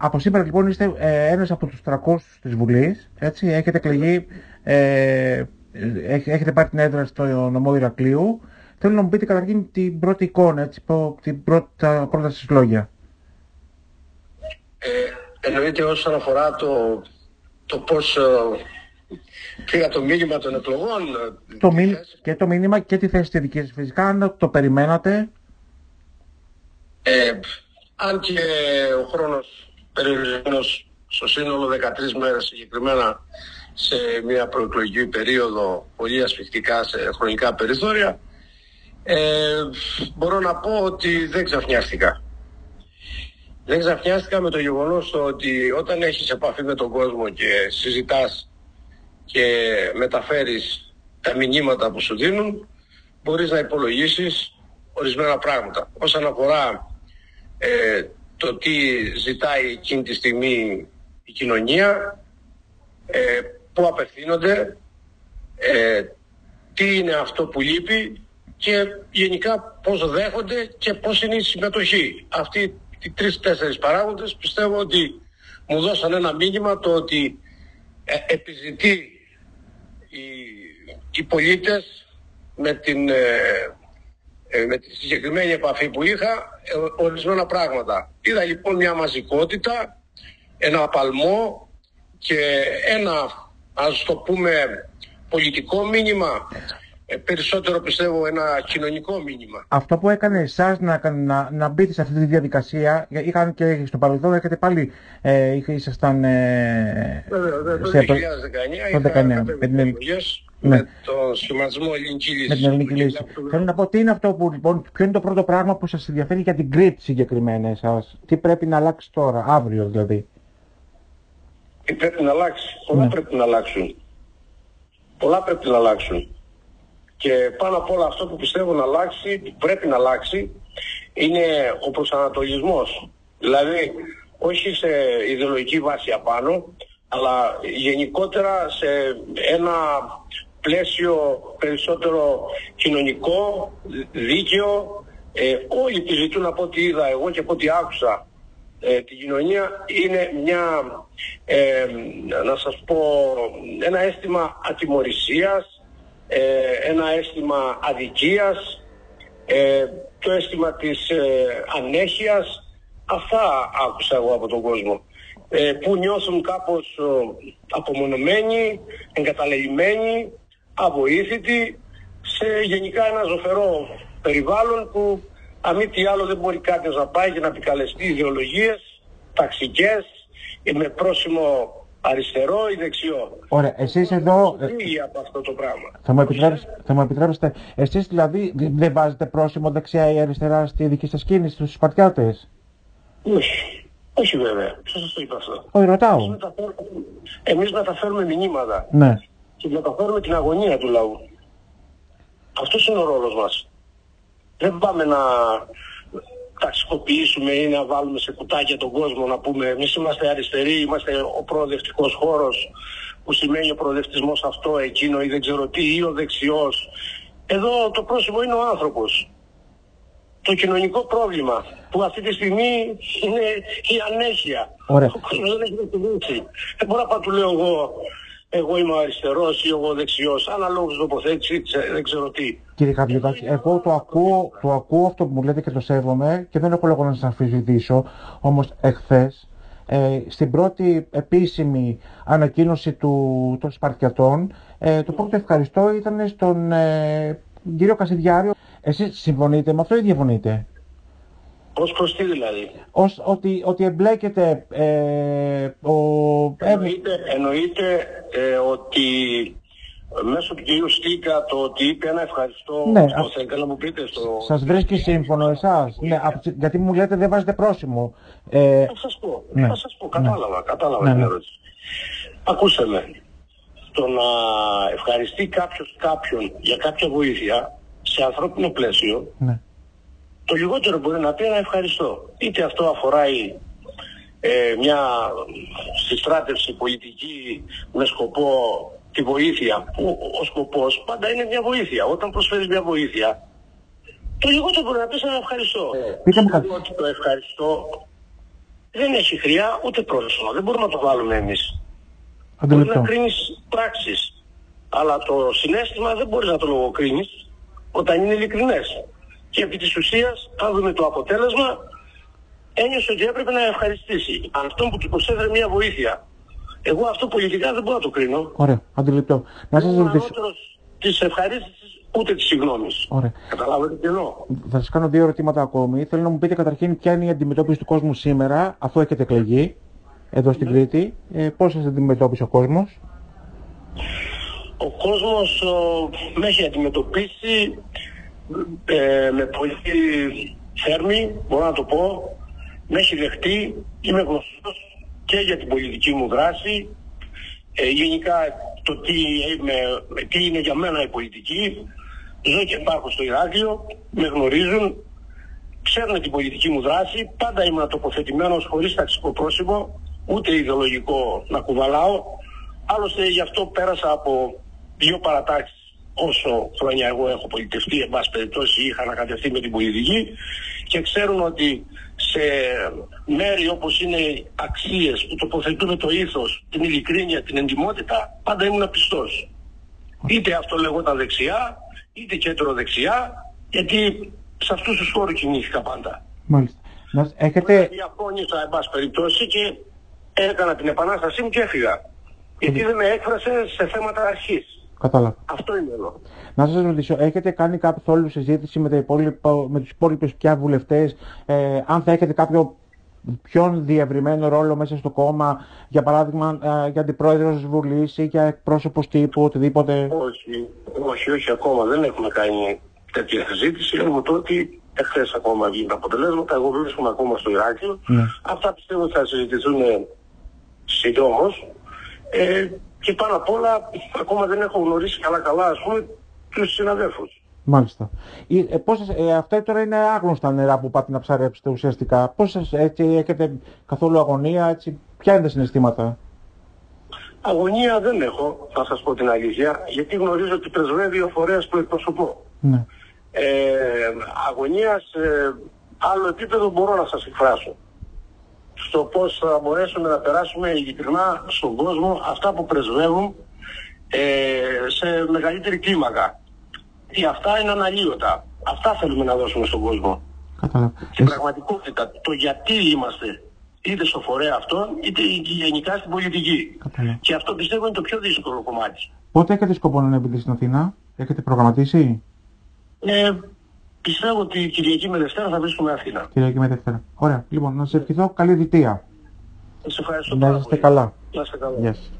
Από σήμερα λοιπόν είστε ε, ένας από τους 300 της Βουλής, έτσι, έχετε εκλεγεί, ε, έχετε πάρει την έδρα στο νομό Ηρακλείου. Θέλω να μου πείτε καταρχήν την πρώτη εικόνα, έτσι, την πρώτη, τα πρώτα σας λόγια. Ε, εννοείται όσον αφορά το, το πώς ε, πήγα το μήνυμα των εκλογών. Ε, το μήνυμα, και το μήνυμα και τη θέση τη δική σας φυσικά, αν το περιμένατε. Ε, αν και ο χρόνος περιορισμένος στο σύνολο 13 μέρες συγκεκριμένα σε μια προεκλογική περίοδο πολύ ασφιχτικά σε χρονικά περιθώρια ε, μπορώ να πω ότι δεν ξαφνιάστηκα. Δεν ξαφνιάστηκα με το γεγονός ότι όταν έχεις επαφή με τον κόσμο και συζητάς και μεταφέρεις τα μηνύματα που σου δίνουν μπορείς να υπολογίσεις ορισμένα πράγματα. Όσον αφορά ε, το τι ζητάει εκείνη τη στιγμή η κοινωνία, ε, πού απευθύνονται, ε, τι είναι αυτό που λείπει και γενικά πώς δέχονται και πώς είναι η συμμετοχή. Αυτοί οι τρεις-τέσσερις παράγοντες πιστεύω ότι μου δώσαν ένα μήνυμα το ότι ε, επιζητεί οι, οι πολίτες με την, ε, ε, με τη συγκεκριμένη επαφή που είχα ορισμένα πράγματα. Είδα λοιπόν μια μαζικότητα, ένα απαλμό και ένα ας το πούμε πολιτικό μήνυμα ε, περισσότερο πιστεύω ένα κοινωνικό μήνυμα. Αυτό που έκανε εσάς να, να, να μπείτε σε αυτή τη διαδικασία, είχαν και στο παρελθόν έχετε πάλι, ε, ήσασταν... Ε, Βέβαια, το 2019 είχα με, ναι. με το σχηματισμό ελληνικής λύσης. Με την ελληνική λύση. Θέλω να πω τι είναι αυτό που, λοιπόν, ποιο είναι το πρώτο πράγμα που σας ενδιαφέρει για την Κρήτη συγκεκριμένα εσάς; Τι πρέπει να αλλάξει τώρα, αύριο δηλαδή; Τι πρέπει να αλλάξει; Πολλά ναι. πρέπει να αλλάξουν. Πολλά πρέπει να αλλάξουν. Και πάνω απ' όλα αυτό που πιστεύω να αλλάξει, που πρέπει να αλλάξει, είναι ο προσανατολισμός. Δηλαδή, όχι σε ιδεολογική βάση απάνω, αλλά γενικότερα σε ένα πλαίσιο περισσότερο κοινωνικό, δίκαιο. Ε, όλοι επιζητούν από ό,τι είδα εγώ και από ό,τι άκουσα ε, την κοινωνία είναι μια, ε, να σας πω, ένα αίσθημα ατιμορρησίας, ε, ένα αίσθημα αδικίας, ε, το αίσθημα της ε, ανέχειας. Αυτά άκουσα εγώ από τον κόσμο. Ε, που νιώθουν κάπως απομονωμένοι, εγκαταλελειμμένοι, αβοήθητοι σε γενικά ένα ζωφερό περιβάλλον που αν μη τι άλλο δεν μπορεί κάποιος να πάει και να επικαλεστεί ιδεολογίες ταξικές με πρόσημο αριστερό ή δεξιό; Ωραία, εσείς εδώ... Τι από αυτό το πράγμα; Θα μου, επιτρέψετε, θα μου επιτρέψετε, εσείς δηλαδή δεν βάζετε πρόσημο δεξιά ή αριστερά στη δική σας κίνηση, στους Σπαρτιάτες; Όχι. Όχι βέβαια. Ποιος σας το είπα αυτό. Όχι, ρωτάω. Εμείς μεταφέρουμε, εμείς μεταφέρουμε μηνύματα. Ναι. Και μεταφέρουμε την αγωνία του λαού. Αυτός είναι ο ρόλος μας. Δεν πάμε να ταξικοποιήσουμε ή να βάλουμε σε κουτάκια τον κόσμο να πούμε εμείς είμαστε αριστεροί, είμαστε ο προοδευτικός χώρος που σημαίνει ο προοδευτισμός αυτό, εκείνο ή δεν ξέρω τι ή ο δεξιός. Εδώ το πρόσωπο είναι ο άνθρωπος. Το κοινωνικό πρόβλημα που αυτή τη στιγμή είναι η ανέχεια. Ωραία. Ο κόσμος δεν έχει Δεν μπορώ να του λέω εγώ εγώ είμαι αριστερός ή εγώ δεξιός, αναλόγως τοποθέτηση, δεν ξέρω τι. Κύριε Καβλιωτάκη, εγώ το ακούω, το ακούω αυτό που μου λέτε και το σέβομαι και δεν έχω λόγο να σας αμφισβητήσω, όμως εχθές ε, στην πρώτη επίσημη ανακοίνωση του, των Σπαρτιατών ε, το πρώτο ευχαριστώ ήταν στον ε, κύριο Κασιδιάριο. Εσείς συμφωνείτε με αυτό ή διαφωνείτε; Ως προς τι δηλαδή; Ως ότι, ότι εμπλέκεται ε, ο... Εννοείται, εννοείται ε, ότι μέσω του κυρίου Στίκα το ότι είπε ένα ευχαριστώ ναι, στο θέλω να μου πείτε στο... Σας βρίσκει σύμφωνο εσάς. Ναι, γιατί μου λέτε δεν βάζετε πρόσημο. Ε, θα σας πω, ναι. θα σας πω, κατάλαβα, ναι. κατάλαβα ναι, την ναι. ερώτηση. Ακούσε με, το να ευχαριστεί κάποιος κάποιον για κάποια βοήθεια σε ανθρώπινο πλαίσιο, ναι το λιγότερο μπορεί να πει ένα ευχαριστώ. Είτε αυτό αφορά ε, μια συστράτευση πολιτική με σκοπό τη βοήθεια, που ο σκοπός πάντα είναι μια βοήθεια. Όταν προσφέρεις μια βοήθεια, το λιγότερο μπορεί να πεις ένα ευχαριστώ. Πείτε μου κάτι. Ότι το ευχαριστώ δεν έχει χρειά ούτε πρόσωπο. Δεν μπορούμε να το βάλουμε εμείς. Μπορείς Αντιληπτό. να κρίνεις πράξεις. Αλλά το συνέστημα δεν μπορείς να το λογοκρίνεις όταν είναι ειλικρινές. Και επί της ουσίας, αν δούμε το αποτέλεσμα, ένιωσε ότι έπρεπε να ευχαριστήσει αυτόν που του προσέφερε μια βοήθεια. Εγώ αυτό πολιτικά δεν μπορώ να το κρίνω. Ωραία, αντιληπτό. Να σας Δεν είμαι ρωτήσω. ανώτερος της ευχαρίστησης ούτε της συγγνώμης. Ωραία. Καταλάβατε τι εννοώ. Θα σας κάνω δύο ερωτήματα ακόμη. Θέλω να μου πείτε καταρχήν ποια είναι η αντιμετώπιση του κόσμου σήμερα, αφού έχετε εκλεγεί εδώ στην Κρήτη. Ε, πώς σας αντιμετώπισε ο κόσμος; Ο κόσμος ο, με έχει αντιμετωπίσει ε, με πολύ θέρμη, μπορώ να το πω. Με έχει δεχτεί, είμαι γνωστός και για την πολιτική μου δράση. Ε, γενικά το τι, είμαι, τι είναι για μένα η πολιτική. Ζω και υπάρχω στο Ηράκλειο, με γνωρίζουν, ξέρουν την πολιτική μου δράση. Πάντα ήμουν τοποθετημένος χωρίς ταξικό πρόσημο, ούτε ιδεολογικό να κουβαλάω. Άλλωστε γι' αυτό πέρασα από δύο παρατάξεις όσο χρόνια εγώ έχω πολιτευτεί, εν πάση περιπτώσει είχα ανακατευτεί με την πολιτική και ξέρουν ότι σε μέρη όπως είναι αξίες που τοποθετούν το ήθος, την ειλικρίνεια, την εντιμότητα, πάντα ήμουν πιστός. Είτε αυτό λεγόταν δεξιά, είτε κέντρο δεξιά, γιατί σε αυτούς τους χώρους κινήθηκα πάντα. Μάλιστα. Να, έχετε... Διαφώνησα, εν πάση περιπτώσει, και έκανα την επανάστασή μου και έφυγα. Γιατί δεν με έκφρασε σε θέματα αρχής. Κατάλαβα. Αυτό είναι εδώ. Να σας ρωτήσω, έχετε κάνει καθόλου συζήτηση με, τα υπόλοιπα, με τους υπόλοιπους πια βουλευτές, ε, αν θα έχετε κάποιο πιο διευρυμένο ρόλο μέσα στο κόμμα, για παράδειγμα ε, για αντιπρόεδρος της Βουλής ή για εκπρόσωπος τύπου, οτιδήποτε; Όχι, όχι, όχι ακόμα. Δεν έχουμε κάνει τέτοια συζήτηση. Έχουμε το ότι εχθές ακόμα βγήκαν τα αποτελέσματα. Εγώ βρίσκομαι ακόμα στο Ηράκλειο. Ναι. Αυτά πιστεύω ότι θα συζητηθούν συντόμως. Ε, και πάνω απ' όλα ακόμα δεν έχω γνωρίσει καλά-καλά ας πούμε τους συναδέλφους. Μάλιστα. Ε, ε, πώς σας, ε, αυτά τώρα είναι άγνωστα νερά που πάτε να ψαρέψετε ουσιαστικά. Πώς σας έτσι, έχετε καθόλου αγωνία, έτσι, ποια είναι τα συναισθήματα; Αγωνία δεν έχω, θα σας πω την αλήθεια, γιατί γνωρίζω ότι πρεσβεύει ο φορέας που εκπροσωπώ. Ναι. Ε, αγωνίας σε άλλο επίπεδο μπορώ να σας εκφράσω. Στο πώς θα μπορέσουμε να περάσουμε ειλικρινά στον κόσμο αυτά που πρεσβεύουν ε, σε μεγαλύτερη κλίμακα. Και αυτά είναι αναλύωτα. Αυτά θέλουμε να δώσουμε στον κόσμο. Κατάλαβα. Στην Εσ- πραγματικότητα, το γιατί είμαστε είτε στο φορέα αυτό, είτε γενικά στην πολιτική. Κατάλαβα. Και αυτό πιστεύω είναι το πιο δύσκολο κομμάτι. Πότε έχετε σκοπό να ανέβετε στην Αθήνα, έχετε προγραμματίσει, Ε, πιστεύω ότι Κυριακή με Δευτέρα θα βρίσκουμε Αθήνα. Κυριακή με Δευτέρα. Ωραία. Λοιπόν, να σας ευχηθώ καλή διτία. Σας ευχαριστώ Να πάρα είστε πολύ. καλά. Να είστε καλά. Γεια σας.